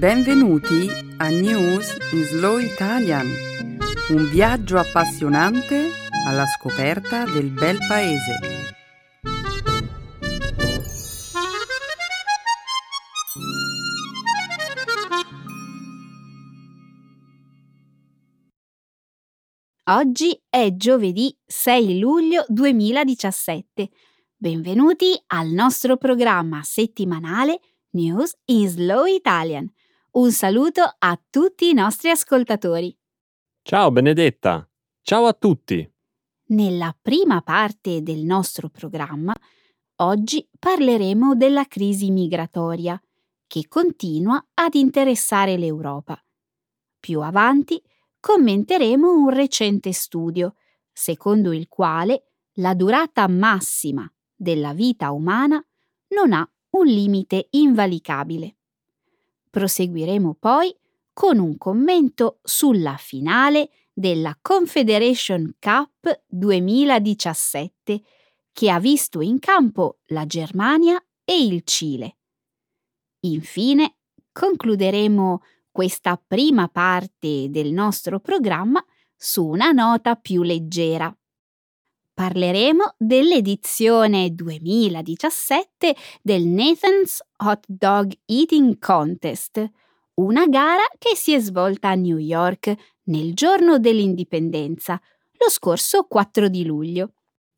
Benvenuti a News in Slow Italian, un viaggio appassionante alla scoperta del bel paese. Oggi è giovedì 6 luglio 2017. Benvenuti al nostro programma settimanale News in Slow Italian. Un saluto a tutti i nostri ascoltatori. Ciao Benedetta, ciao a tutti. Nella prima parte del nostro programma, oggi parleremo della crisi migratoria che continua ad interessare l'Europa. Più avanti commenteremo un recente studio, secondo il quale la durata massima della vita umana non ha un limite invalicabile. Proseguiremo poi con un commento sulla finale della Confederation Cup 2017 che ha visto in campo la Germania e il Cile. Infine concluderemo questa prima parte del nostro programma su una nota più leggera. Parleremo dell'edizione 2017 del Nathan's Hot Dog Eating Contest, una gara che si è svolta a New York nel giorno dell'indipendenza, lo scorso 4 di luglio.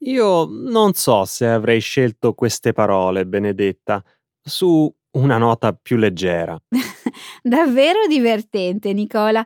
Io non so se avrei scelto queste parole, Benedetta, su una nota più leggera. Davvero divertente, Nicola.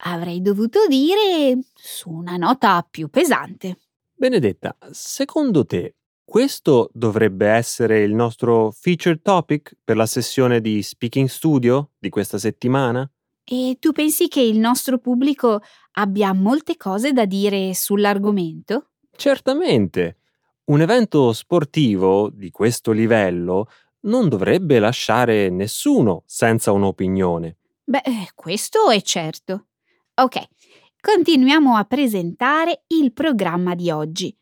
Avrei dovuto dire su una nota più pesante. Benedetta, secondo te questo dovrebbe essere il nostro feature topic per la sessione di Speaking Studio di questa settimana? E tu pensi che il nostro pubblico abbia molte cose da dire sull'argomento? Certamente. Un evento sportivo di questo livello non dovrebbe lasciare nessuno senza un'opinione. Beh, questo è certo. Ok, continuiamo a presentare il programma di oggi.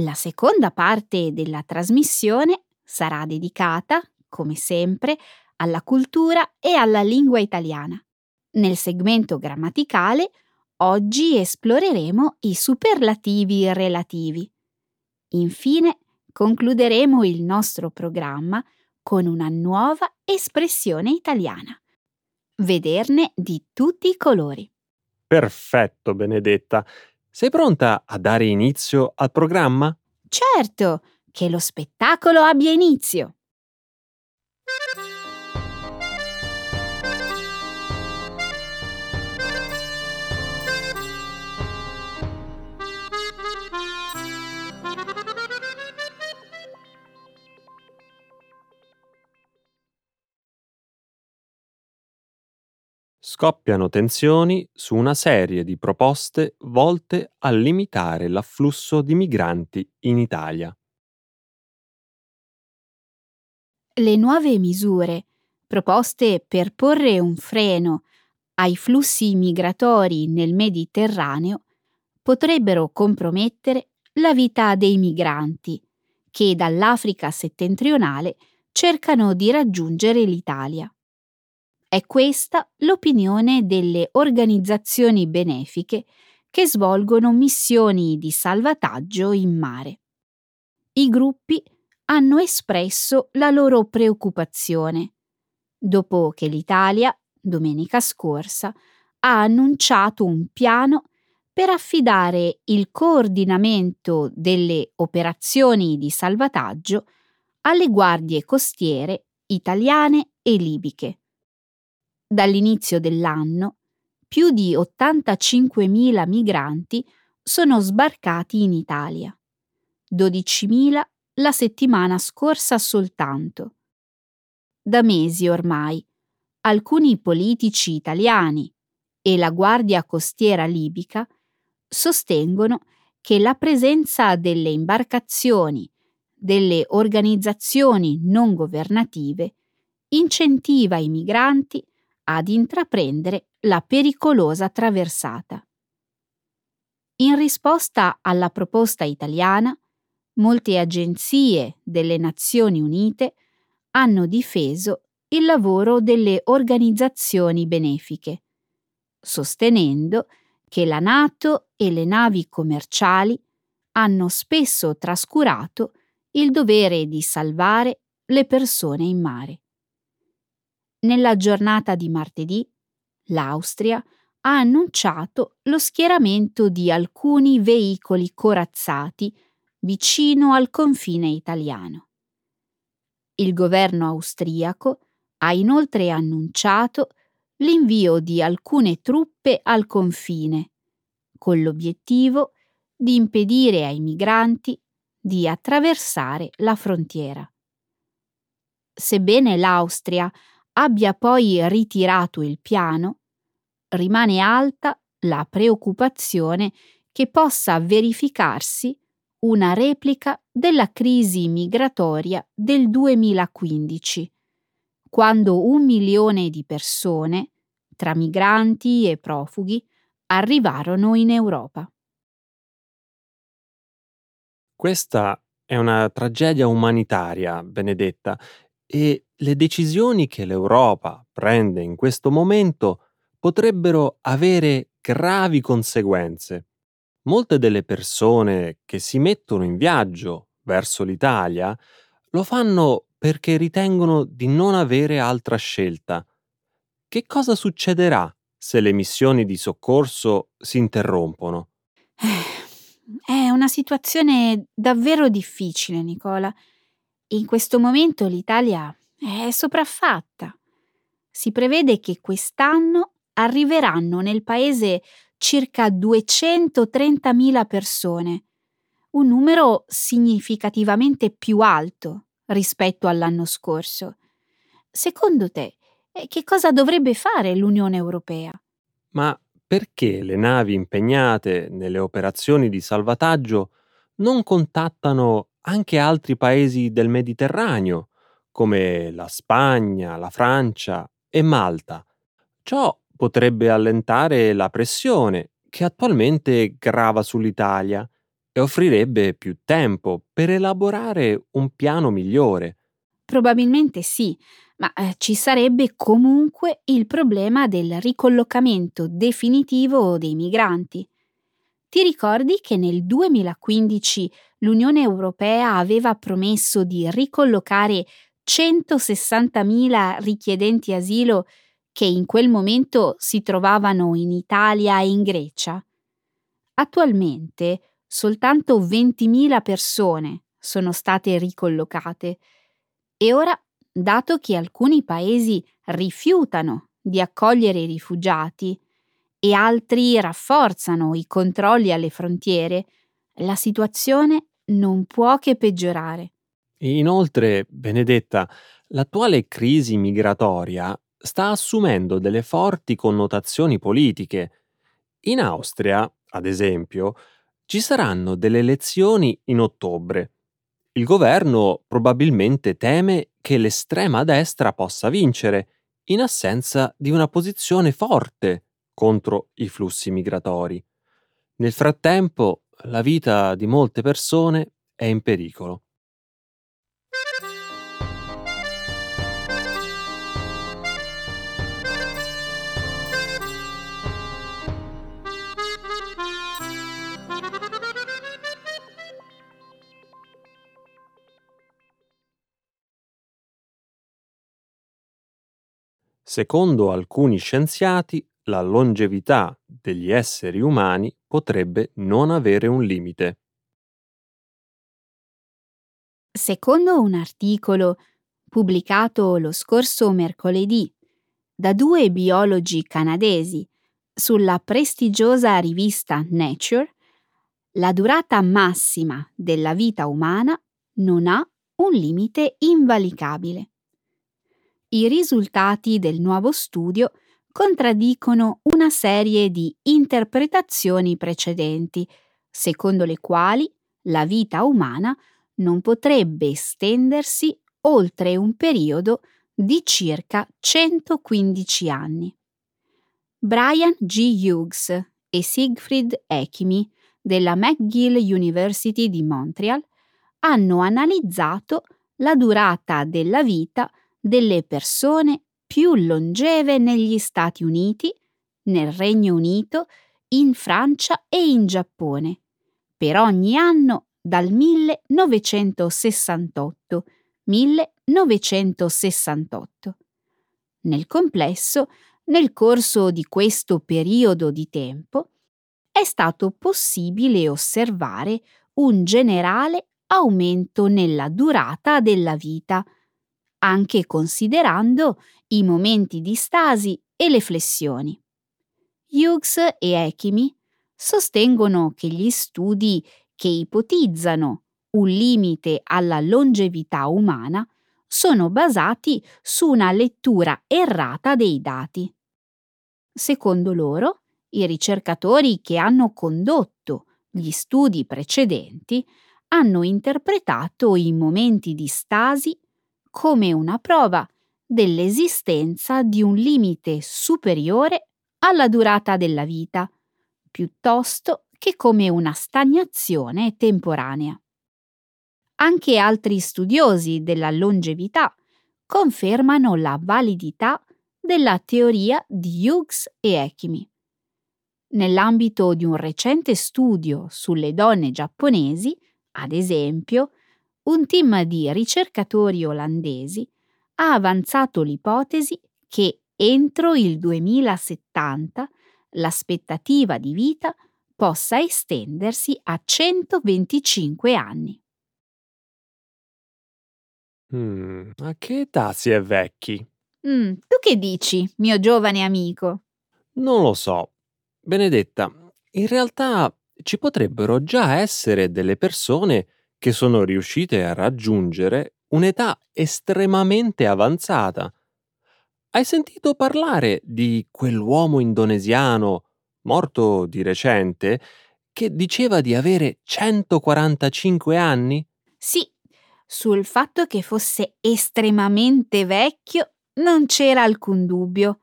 La seconda parte della trasmissione sarà dedicata, come sempre, alla cultura e alla lingua italiana. Nel segmento grammaticale, oggi esploreremo i superlativi relativi. Infine, concluderemo il nostro programma con una nuova espressione italiana. Vederne di tutti i colori. Perfetto, Benedetta. Sei pronta a dare inizio al programma? Certo, che lo spettacolo abbia inizio. Scoppiano tensioni su una serie di proposte volte a limitare l'afflusso di migranti in Italia. Le nuove misure proposte per porre un freno ai flussi migratori nel Mediterraneo potrebbero compromettere la vita dei migranti che dall'Africa settentrionale cercano di raggiungere l'Italia. È questa l'opinione delle organizzazioni benefiche che svolgono missioni di salvataggio in mare. I gruppi hanno espresso la loro preoccupazione dopo che l'Italia, domenica scorsa, ha annunciato un piano per affidare il coordinamento delle operazioni di salvataggio alle guardie costiere italiane e libiche dall'inizio dell'anno più di 85.000 migranti sono sbarcati in Italia, 12.000 la settimana scorsa soltanto. Da mesi ormai alcuni politici italiani e la Guardia Costiera libica sostengono che la presenza delle imbarcazioni delle organizzazioni non governative incentiva i migranti ad intraprendere la pericolosa traversata. In risposta alla proposta italiana, molte agenzie delle Nazioni Unite hanno difeso il lavoro delle organizzazioni benefiche, sostenendo che la Nato e le navi commerciali hanno spesso trascurato il dovere di salvare le persone in mare. Nella giornata di martedì, l'Austria ha annunciato lo schieramento di alcuni veicoli corazzati vicino al confine italiano. Il governo austriaco ha inoltre annunciato l'invio di alcune truppe al confine, con l'obiettivo di impedire ai migranti di attraversare la frontiera. Sebbene l'Austria abbia poi ritirato il piano, rimane alta la preoccupazione che possa verificarsi una replica della crisi migratoria del 2015, quando un milione di persone, tra migranti e profughi, arrivarono in Europa. Questa è una tragedia umanitaria, Benedetta, e le decisioni che l'Europa prende in questo momento potrebbero avere gravi conseguenze. Molte delle persone che si mettono in viaggio verso l'Italia lo fanno perché ritengono di non avere altra scelta. Che cosa succederà se le missioni di soccorso si interrompono? È una situazione davvero difficile, Nicola. In questo momento l'Italia è sopraffatta. Si prevede che quest'anno arriveranno nel paese circa 230.000 persone, un numero significativamente più alto rispetto all'anno scorso. Secondo te, eh, che cosa dovrebbe fare l'Unione Europea? Ma perché le navi impegnate nelle operazioni di salvataggio non contattano anche altri paesi del Mediterraneo, come la Spagna, la Francia e Malta? Ciò potrebbe allentare la pressione che attualmente grava sull'Italia e offrirebbe più tempo per elaborare un piano migliore. Probabilmente sì, ma eh, ci sarebbe comunque il problema del ricollocamento definitivo dei migranti. Ti ricordi che nel 2015 l'Unione Europea aveva promesso di ricollocare 160.000 richiedenti asilo che in quel momento si trovavano in Italia e in Grecia. Attualmente soltanto 20.000 persone sono state ricollocate e ora, dato che alcuni paesi rifiutano di accogliere i rifugiati e altri rafforzano i controlli alle frontiere, la situazione non può che peggiorare. Inoltre, Benedetta, l'attuale crisi migratoria sta assumendo delle forti connotazioni politiche. In Austria, ad esempio, ci saranno delle elezioni in ottobre. Il governo probabilmente teme che l'estrema destra possa vincere, in assenza di una posizione forte contro i flussi migratori. Nel frattempo, la vita di molte persone è in pericolo. Secondo alcuni scienziati, la longevità degli esseri umani potrebbe non avere un limite. Secondo un articolo pubblicato lo scorso mercoledì da due biologi canadesi sulla prestigiosa rivista Nature, la durata massima della vita umana non ha un limite invalicabile. I risultati del nuovo studio contraddicono una serie di interpretazioni precedenti, secondo le quali la vita umana non potrebbe estendersi oltre un periodo di circa 115 anni. Brian G. Hughes e Siegfried Echimi della McGill University di Montreal hanno analizzato la durata della vita delle persone più longeve negli Stati Uniti, nel Regno Unito, in Francia e in Giappone, per ogni anno dal 1968 1968. Nel complesso, nel corso di questo periodo di tempo, è stato possibile osservare un generale aumento nella durata della vita, anche considerando i momenti di stasi e le flessioni. Hughes e Echimi sostengono che gli studi che ipotizzano un limite alla longevità umana sono basati su una lettura errata dei dati. Secondo loro, i ricercatori che hanno condotto gli studi precedenti hanno interpretato i momenti di stasi come una prova dell'esistenza di un limite superiore alla durata della vita, piuttosto che come una stagnazione temporanea. Anche altri studiosi della longevità confermano la validità della teoria di Hughes e Echimi. Nell'ambito di un recente studio sulle donne giapponesi, ad esempio, un team di ricercatori olandesi ha avanzato l'ipotesi che entro il 2070 l'aspettativa di vita possa estendersi a 125 anni. Mm, a che età si è vecchi? Mm, tu che dici, mio giovane amico? Non lo so. Benedetta, in realtà ci potrebbero già essere delle persone che sono riuscite a raggiungere un'età estremamente avanzata. Hai sentito parlare di quell'uomo indonesiano, morto di recente, che diceva di avere 145 anni? Sì, sul fatto che fosse estremamente vecchio non c'era alcun dubbio.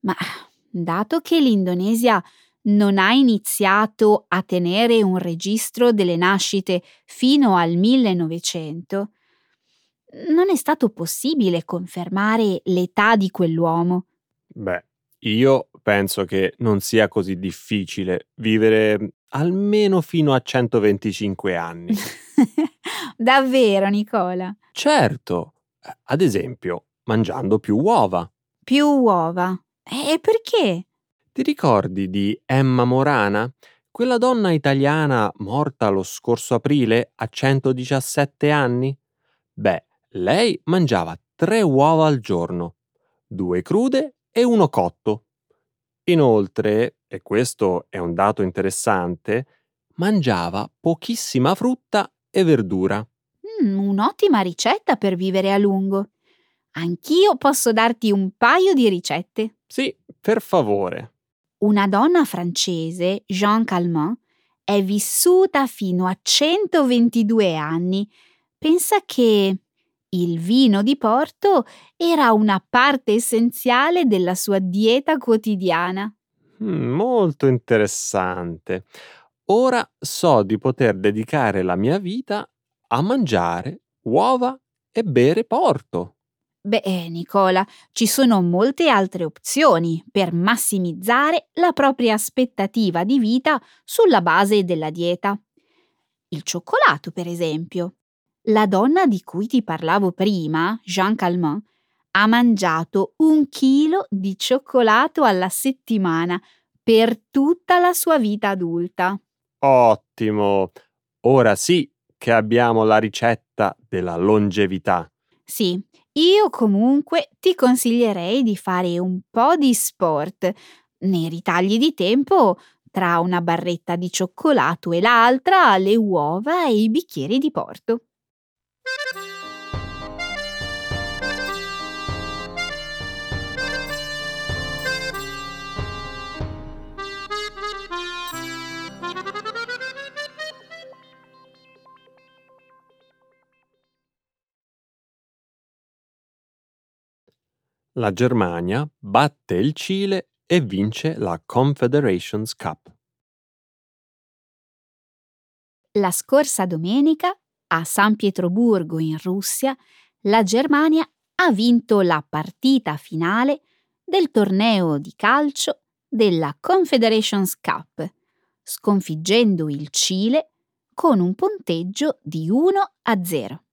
Ma dato che l'Indonesia non ha iniziato a tenere un registro delle nascite fino al 1900, non è stato possibile confermare l'età di quell'uomo. Beh, io penso che non sia così difficile vivere almeno fino a 125 anni. Davvero, Nicola? Certo, ad esempio, mangiando più uova. Più uova? E perché? Ti ricordi di Emma Morana? Quella donna italiana morta lo scorso aprile a 117 anni? Beh, lei mangiava tre uova al giorno, due crude e uno cotto. Inoltre, e questo è un dato interessante, mangiava pochissima frutta e verdura. Mm, un'ottima ricetta per vivere a lungo. Anch'io posso darti un paio di ricette. Sì, per favore. Una donna francese, Jean Calment, è vissuta fino a 122 anni. Pensa che il vino di Porto era una parte essenziale della sua dieta quotidiana. Mm, molto interessante. Ora so di poter dedicare la mia vita a mangiare uova e bere porto. Beh, eh, Nicola, ci sono molte altre opzioni per massimizzare la propria aspettativa di vita sulla base della dieta. Il cioccolato, per esempio. La donna di cui ti parlavo prima, Jean Calment, ha mangiato un chilo di cioccolato alla settimana per tutta la sua vita adulta. Ottimo! Ora sì che abbiamo la ricetta della longevità. Sì, io comunque ti consiglierei di fare un po' di sport nei ritagli di tempo tra una barretta di cioccolato e l'altra, le uova e i bicchieri di porto. La Germania batte il Cile e vince la Confederations Cup. La scorsa domenica, a San Pietroburgo in Russia, la Germania ha vinto la partita finale del torneo di calcio della Confederations Cup, sconfiggendo il Cile con un punteggio di 1 a 0.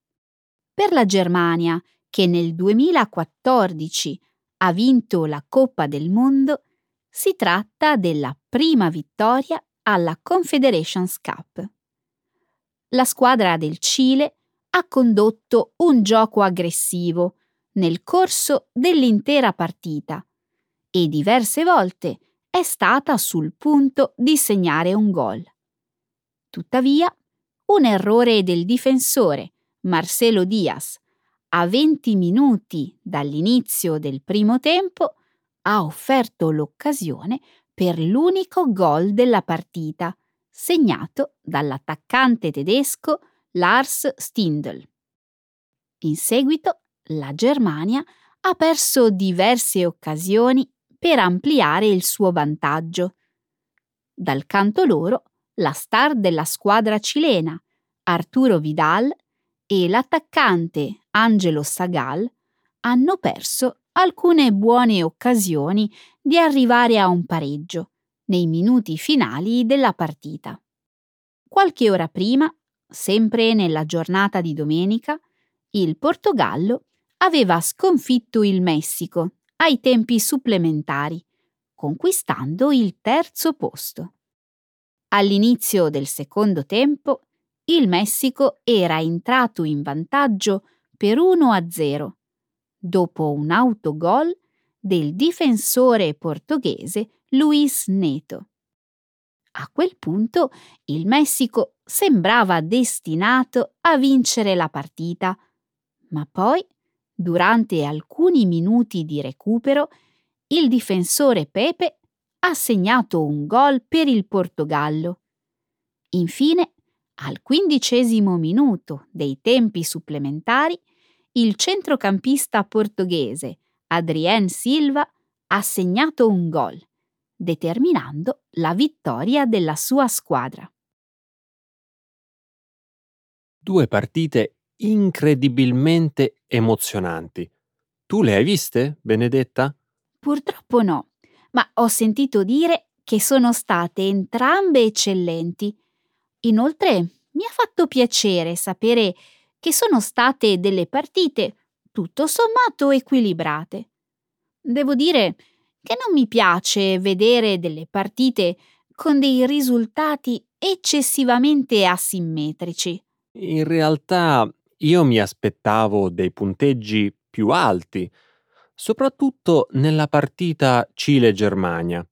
Per la Germania, che nel 2014 ha vinto la Coppa del Mondo, si tratta della prima vittoria alla Confederations Cup. La squadra del Cile ha condotto un gioco aggressivo nel corso dell'intera partita e diverse volte è stata sul punto di segnare un gol. Tuttavia, un errore del difensore Marcelo Diaz a 20 minuti dall'inizio del primo tempo ha offerto l'occasione per l'unico gol della partita, segnato dall'attaccante tedesco Lars Stindl. In seguito la Germania ha perso diverse occasioni per ampliare il suo vantaggio. Dal canto loro, la star della squadra cilena, Arturo Vidal, e l'attaccante Angelo Sagal hanno perso alcune buone occasioni di arrivare a un pareggio nei minuti finali della partita. Qualche ora prima, sempre nella giornata di domenica, il Portogallo aveva sconfitto il Messico ai tempi supplementari, conquistando il terzo posto. All'inizio del secondo tempo, il Messico era entrato in vantaggio per 1 a 0, dopo un autogol del difensore portoghese Luis Neto. A quel punto il Messico sembrava destinato a vincere la partita, ma poi, durante alcuni minuti di recupero, il difensore Pepe ha segnato un gol per il Portogallo. Infine, al quindicesimo minuto dei tempi supplementari, il centrocampista portoghese Adrien Silva ha segnato un gol, determinando la vittoria della sua squadra. Due partite incredibilmente emozionanti. Tu le hai viste, Benedetta? Purtroppo no, ma ho sentito dire che sono state entrambe eccellenti. Inoltre mi ha fatto piacere sapere che sono state delle partite tutto sommato equilibrate. Devo dire che non mi piace vedere delle partite con dei risultati eccessivamente asimmetrici. In realtà io mi aspettavo dei punteggi più alti, soprattutto nella partita Cile-Germania.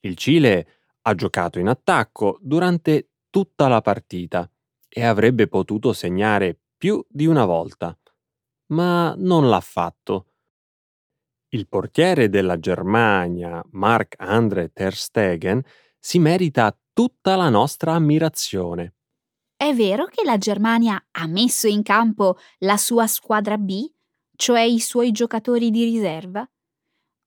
Il Cile ha giocato in attacco durante tutta la partita e avrebbe potuto segnare più di una volta, ma non l'ha fatto. Il portiere della Germania, Marc-André Ter Stegen, si merita tutta la nostra ammirazione. È vero che la Germania ha messo in campo la sua squadra B, cioè i suoi giocatori di riserva?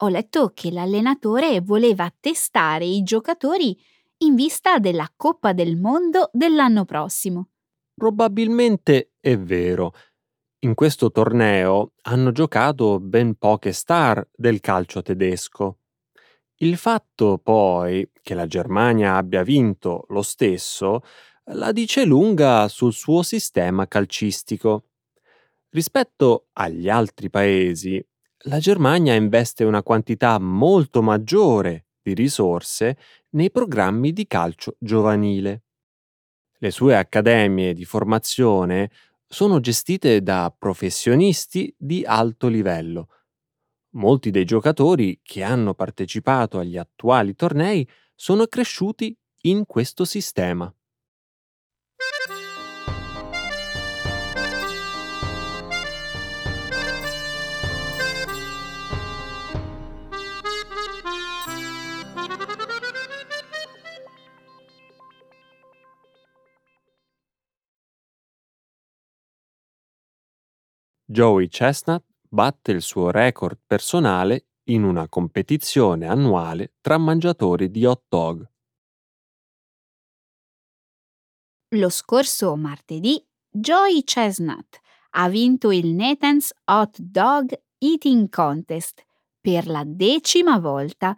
Ho letto che l'allenatore voleva testare i giocatori in vista della Coppa del Mondo dell'anno prossimo. Probabilmente è vero, in questo torneo hanno giocato ben poche star del calcio tedesco. Il fatto poi che la Germania abbia vinto lo stesso la dice lunga sul suo sistema calcistico. Rispetto agli altri paesi, la Germania investe una quantità molto maggiore di risorse nei programmi di calcio giovanile. Le sue accademie di formazione sono gestite da professionisti di alto livello. Molti dei giocatori che hanno partecipato agli attuali tornei sono cresciuti in questo sistema. Joey Chestnut batte il suo record personale in una competizione annuale tra mangiatori di hot dog. Lo scorso martedì Joey Chestnut ha vinto il Nathan's Hot Dog Eating Contest per la decima volta,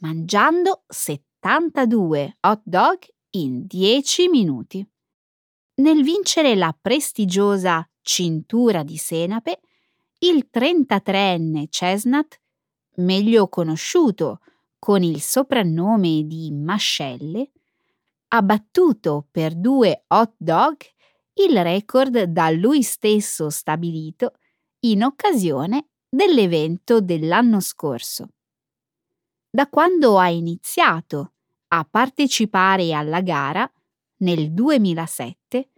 mangiando 72 hot dog in 10 minuti. Nel vincere la prestigiosa cintura di senape, il 33enne Chestnut, meglio conosciuto con il soprannome di Mascelle, ha battuto per due hot dog il record da lui stesso stabilito in occasione dell'evento dell'anno scorso. Da quando ha iniziato a partecipare alla gara, nel 2007,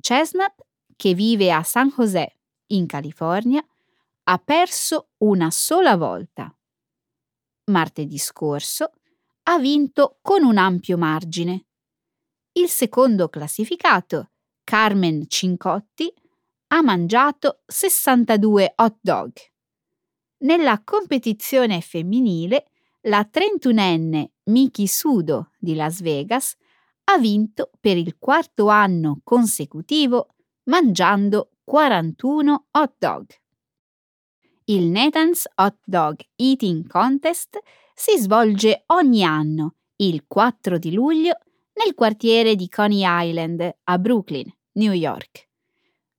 Chestnut, che vive a San José, in California, ha perso una sola volta. Martedì scorso ha vinto con un ampio margine. Il secondo classificato, Carmen Cincotti, ha mangiato 62 hot dog. Nella competizione femminile, la 31enne Miki Sudo di Las Vegas ha vinto per il quarto anno consecutivo mangiando 41 hot dog. Il Nathan's Hot Dog Eating Contest si svolge ogni anno, il 4 di luglio, nel quartiere di Coney Island a Brooklyn, New York.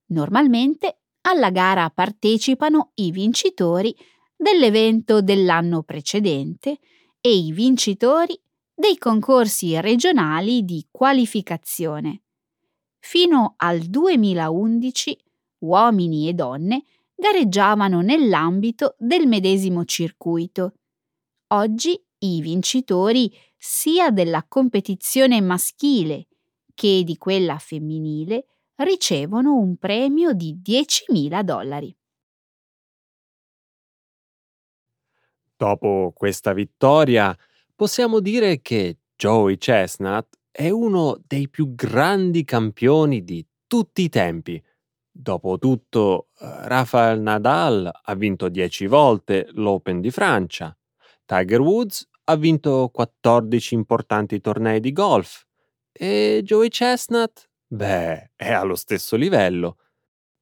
Normalmente alla gara partecipano i vincitori dell'evento dell'anno precedente e i vincitori dei concorsi regionali di qualificazione. Fino al 2011 uomini e donne gareggiavano nell'ambito del medesimo circuito. Oggi i vincitori sia della competizione maschile che di quella femminile ricevono un premio di 10.000 dollari. Dopo questa vittoria, possiamo dire che Joey Chestnut è uno dei più grandi campioni di tutti i tempi. Dopotutto, eh, Rafael Nadal ha vinto 10 volte l'Open di Francia, Tiger Woods ha vinto 14 importanti tornei di golf e Joey Chestnut, beh, è allo stesso livello.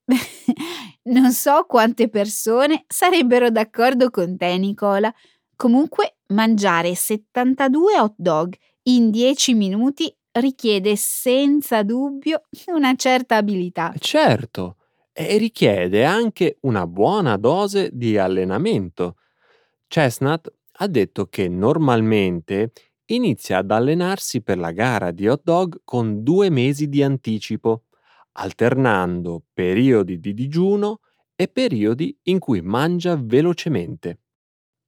non so quante persone sarebbero d'accordo con te, Nicola. Comunque, mangiare 72 hot dog in 10 minuti richiede senza dubbio una certa abilità. Certo, e richiede anche una buona dose di allenamento. Chestnut ha detto che normalmente inizia ad allenarsi per la gara di hot dog con due mesi di anticipo, alternando periodi di digiuno e periodi in cui mangia velocemente.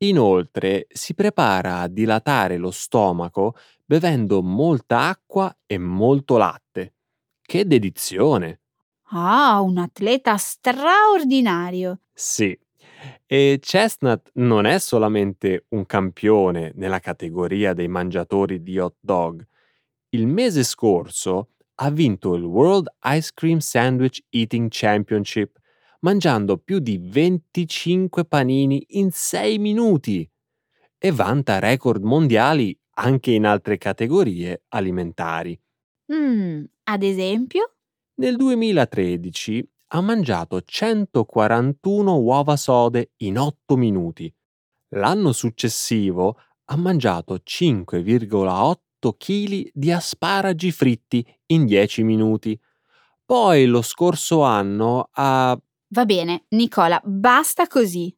Inoltre si prepara a dilatare lo stomaco bevendo molta acqua e molto latte. Che dedizione! Ah, un atleta straordinario! Sì, e Chestnut non è solamente un campione nella categoria dei mangiatori di hot dog. Il mese scorso ha vinto il World Ice Cream Sandwich Eating Championship mangiando più di 25 panini in 6 minuti e vanta record mondiali anche in altre categorie alimentari. Mm, ad esempio? Nel 2013 ha mangiato 141 uova sode in 8 minuti. L'anno successivo ha mangiato 5,8 kg di asparagi fritti in 10 minuti. Poi lo scorso anno ha Va bene, Nicola, basta così.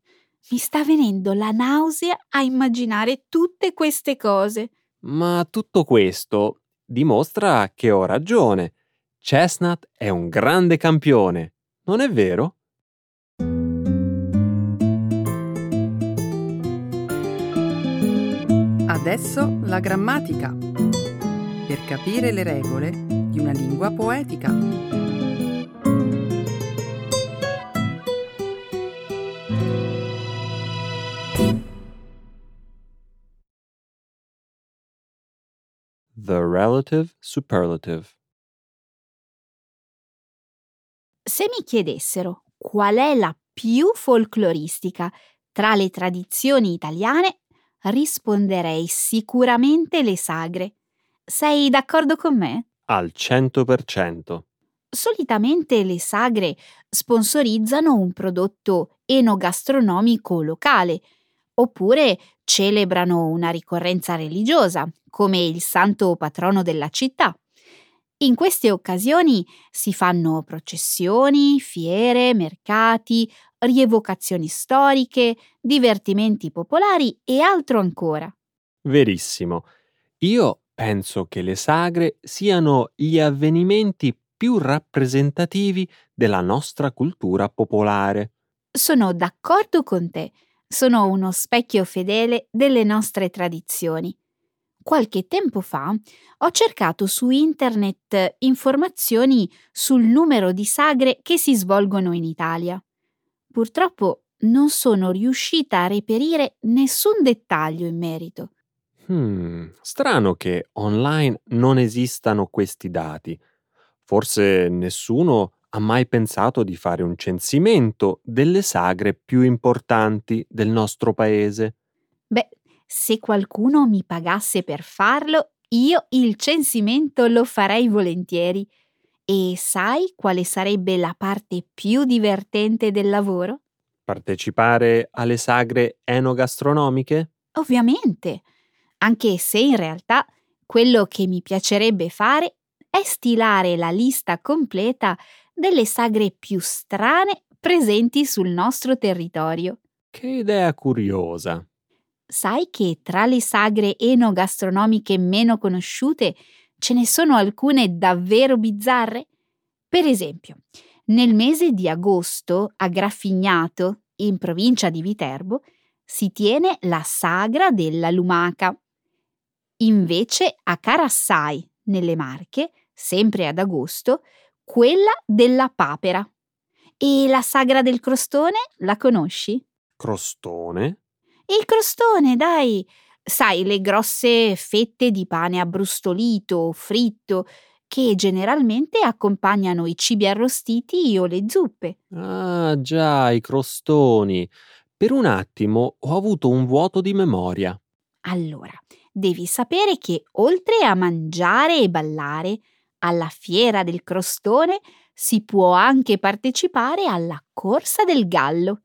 Mi sta venendo la nausea a immaginare tutte queste cose. Ma tutto questo dimostra che ho ragione. Chestnut è un grande campione, non è vero? Adesso la grammatica. Per capire le regole di una lingua poetica. The relative superlative. Se mi chiedessero qual è la più folcloristica tra le tradizioni italiane, risponderei sicuramente le sagre. Sei d'accordo con me? Al 100%. Solitamente le sagre sponsorizzano un prodotto enogastronomico locale, oppure celebrano una ricorrenza religiosa, come il santo patrono della città. In queste occasioni si fanno processioni, fiere, mercati, rievocazioni storiche, divertimenti popolari e altro ancora. Verissimo. Io penso che le sagre siano gli avvenimenti più rappresentativi della nostra cultura popolare. Sono d'accordo con te, sono uno specchio fedele delle nostre tradizioni. Qualche tempo fa ho cercato su internet informazioni sul numero di sagre che si svolgono in Italia. Purtroppo non sono riuscita a reperire nessun dettaglio in merito. Hmm, strano che online non esistano questi dati. Forse nessuno ha mai pensato di fare un censimento delle sagre più importanti del nostro paese. Beh, se qualcuno mi pagasse per farlo, io il censimento lo farei volentieri. E sai quale sarebbe la parte più divertente del lavoro? Partecipare alle sagre enogastronomiche? Ovviamente, anche se in realtà quello che mi piacerebbe fare è stilare la lista completa delle sagre più strane presenti sul nostro territorio. Che idea curiosa! Sai che tra le sagre enogastronomiche meno conosciute ce ne sono alcune davvero bizzarre? Per esempio, nel mese di agosto a Graffignato, in provincia di Viterbo, si tiene la sagra della lumaca. Invece a Carassai, nelle Marche, sempre ad agosto, quella della papera. E la sagra del crostone la conosci? Crostone? Il crostone, dai! Sai, le grosse fette di pane abbrustolito, fritto, che generalmente accompagnano i cibi arrostiti o le zuppe. Ah, già, i crostoni. Per un attimo ho avuto un vuoto di memoria. Allora, devi sapere che oltre a mangiare e ballare, alla fiera del crostone si può anche partecipare alla corsa del gallo.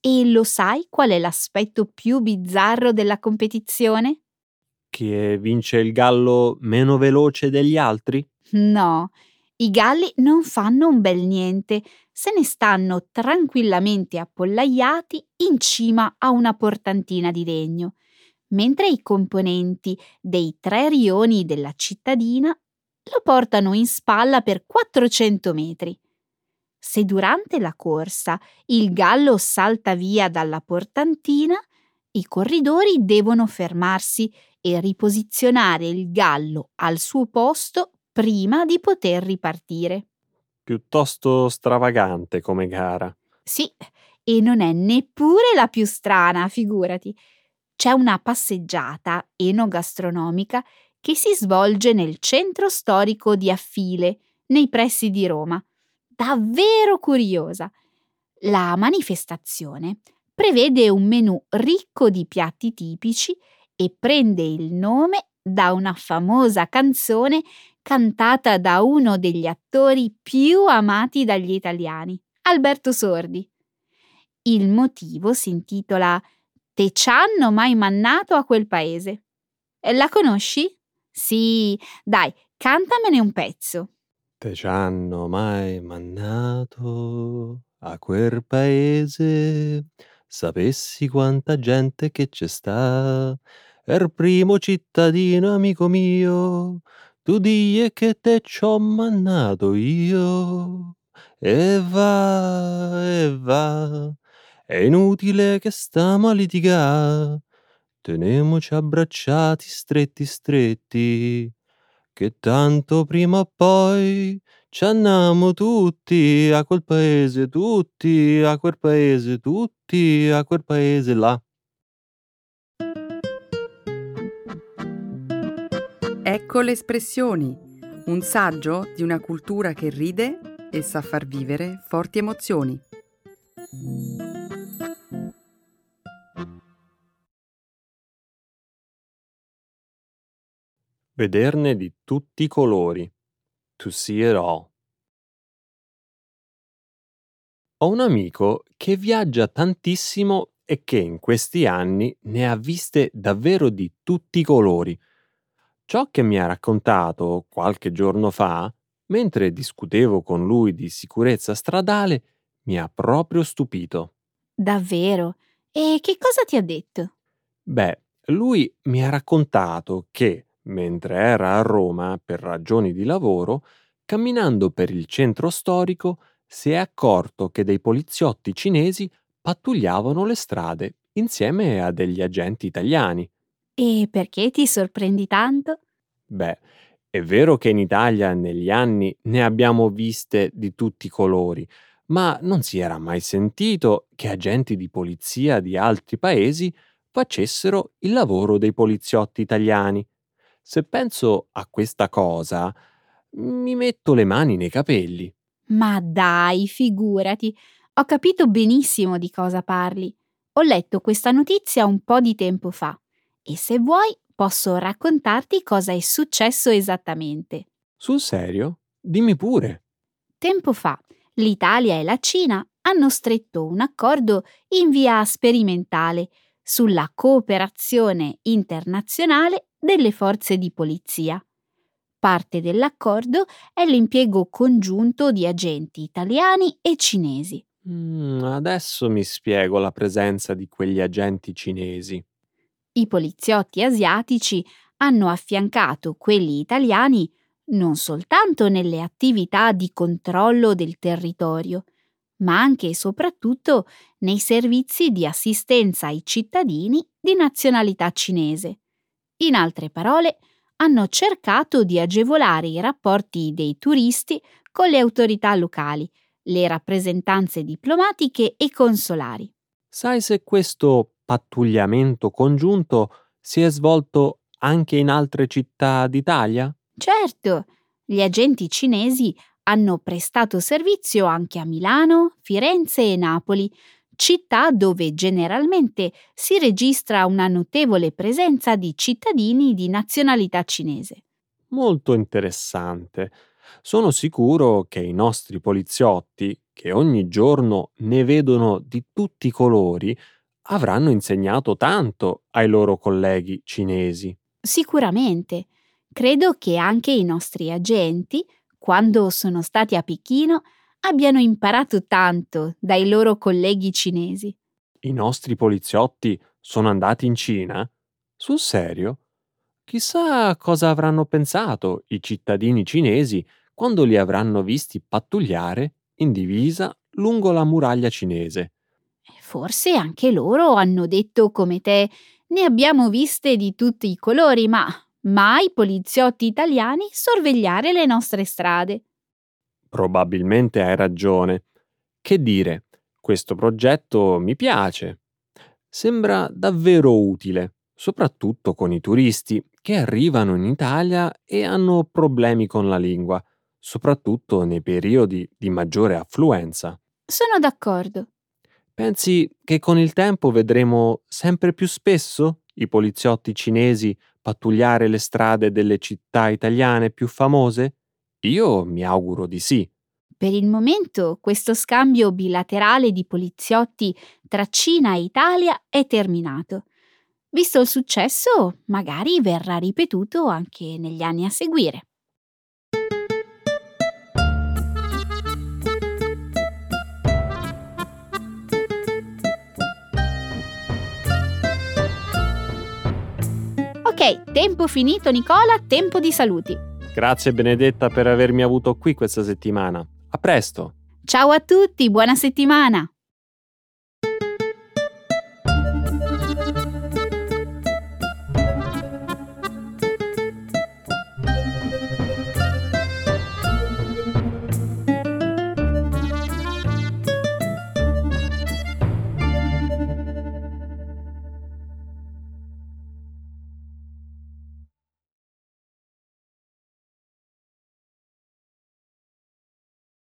E lo sai qual è l'aspetto più bizzarro della competizione? Che vince il gallo meno veloce degli altri? No, i galli non fanno un bel niente, se ne stanno tranquillamente appollaiati in cima a una portantina di legno, mentre i componenti dei tre rioni della cittadina lo portano in spalla per 400 metri. Se durante la corsa il gallo salta via dalla portantina, i corridori devono fermarsi e riposizionare il gallo al suo posto prima di poter ripartire. Piuttosto stravagante come gara. Sì, e non è neppure la più strana, figurati. C'è una passeggiata enogastronomica che si svolge nel centro storico di Affile, nei pressi di Roma davvero curiosa. La manifestazione prevede un menù ricco di piatti tipici e prende il nome da una famosa canzone cantata da uno degli attori più amati dagli italiani, Alberto Sordi. Il motivo si intitola Te c'hanno mai mannato a quel paese. La conosci? Sì, dai, cantamene un pezzo. Te c'hanno mai mannato a quel paese? Sapessi quanta gente che c'è sta. Er primo cittadino amico mio, tu die che te c'ho mannato io. E va, e va, è inutile che stiamo a litigare. Tenemoci abbracciati stretti stretti che tanto prima o poi ci andiamo tutti a quel paese, tutti a quel paese, tutti a quel paese là. Ecco le espressioni, un saggio di una cultura che ride e sa far vivere forti emozioni. Vederne di tutti i colori. To see it all. Ho un amico che viaggia tantissimo e che in questi anni ne ha viste davvero di tutti i colori. Ciò che mi ha raccontato qualche giorno fa, mentre discutevo con lui di sicurezza stradale, mi ha proprio stupito. Davvero? E che cosa ti ha detto? Beh, lui mi ha raccontato che, mentre era a Roma per ragioni di lavoro, camminando per il centro storico, si è accorto che dei poliziotti cinesi pattugliavano le strade insieme a degli agenti italiani. E perché ti sorprendi tanto? Beh, è vero che in Italia negli anni ne abbiamo viste di tutti i colori, ma non si era mai sentito che agenti di polizia di altri paesi facessero il lavoro dei poliziotti italiani. Se penso a questa cosa, mi metto le mani nei capelli. Ma dai, figurati, ho capito benissimo di cosa parli. Ho letto questa notizia un po' di tempo fa e se vuoi posso raccontarti cosa è successo esattamente. Sul serio? Dimmi pure. Tempo fa l'Italia e la Cina hanno stretto un accordo in via sperimentale sulla cooperazione internazionale delle forze di polizia. Parte dell'accordo è l'impiego congiunto di agenti italiani e cinesi. Mm, adesso mi spiego la presenza di quegli agenti cinesi. I poliziotti asiatici hanno affiancato quelli italiani non soltanto nelle attività di controllo del territorio, ma anche e soprattutto nei servizi di assistenza ai cittadini di nazionalità cinese. In altre parole, hanno cercato di agevolare i rapporti dei turisti con le autorità locali, le rappresentanze diplomatiche e consolari. Sai se questo pattugliamento congiunto si è svolto anche in altre città d'Italia? Certo, gli agenti cinesi hanno prestato servizio anche a Milano, Firenze e Napoli, città dove generalmente si registra una notevole presenza di cittadini di nazionalità cinese. Molto interessante. Sono sicuro che i nostri poliziotti, che ogni giorno ne vedono di tutti i colori, avranno insegnato tanto ai loro colleghi cinesi. Sicuramente. Credo che anche i nostri agenti, quando sono stati a Pechino, abbiano imparato tanto dai loro colleghi cinesi. I nostri poliziotti sono andati in Cina? Sul serio? Chissà cosa avranno pensato i cittadini cinesi quando li avranno visti pattugliare in divisa lungo la muraglia cinese. Forse anche loro hanno detto come te ne abbiamo viste di tutti i colori, ma mai poliziotti italiani sorvegliare le nostre strade. Probabilmente hai ragione. Che dire, questo progetto mi piace. Sembra davvero utile, soprattutto con i turisti che arrivano in Italia e hanno problemi con la lingua, soprattutto nei periodi di maggiore affluenza. Sono d'accordo. Pensi che con il tempo vedremo sempre più spesso i poliziotti cinesi pattugliare le strade delle città italiane più famose? Io mi auguro di sì. Per il momento questo scambio bilaterale di poliziotti tra Cina e Italia è terminato. Visto il successo, magari verrà ripetuto anche negli anni a seguire. Ok, tempo finito Nicola, tempo di saluti. Grazie Benedetta per avermi avuto qui questa settimana. A presto! Ciao a tutti, buona settimana!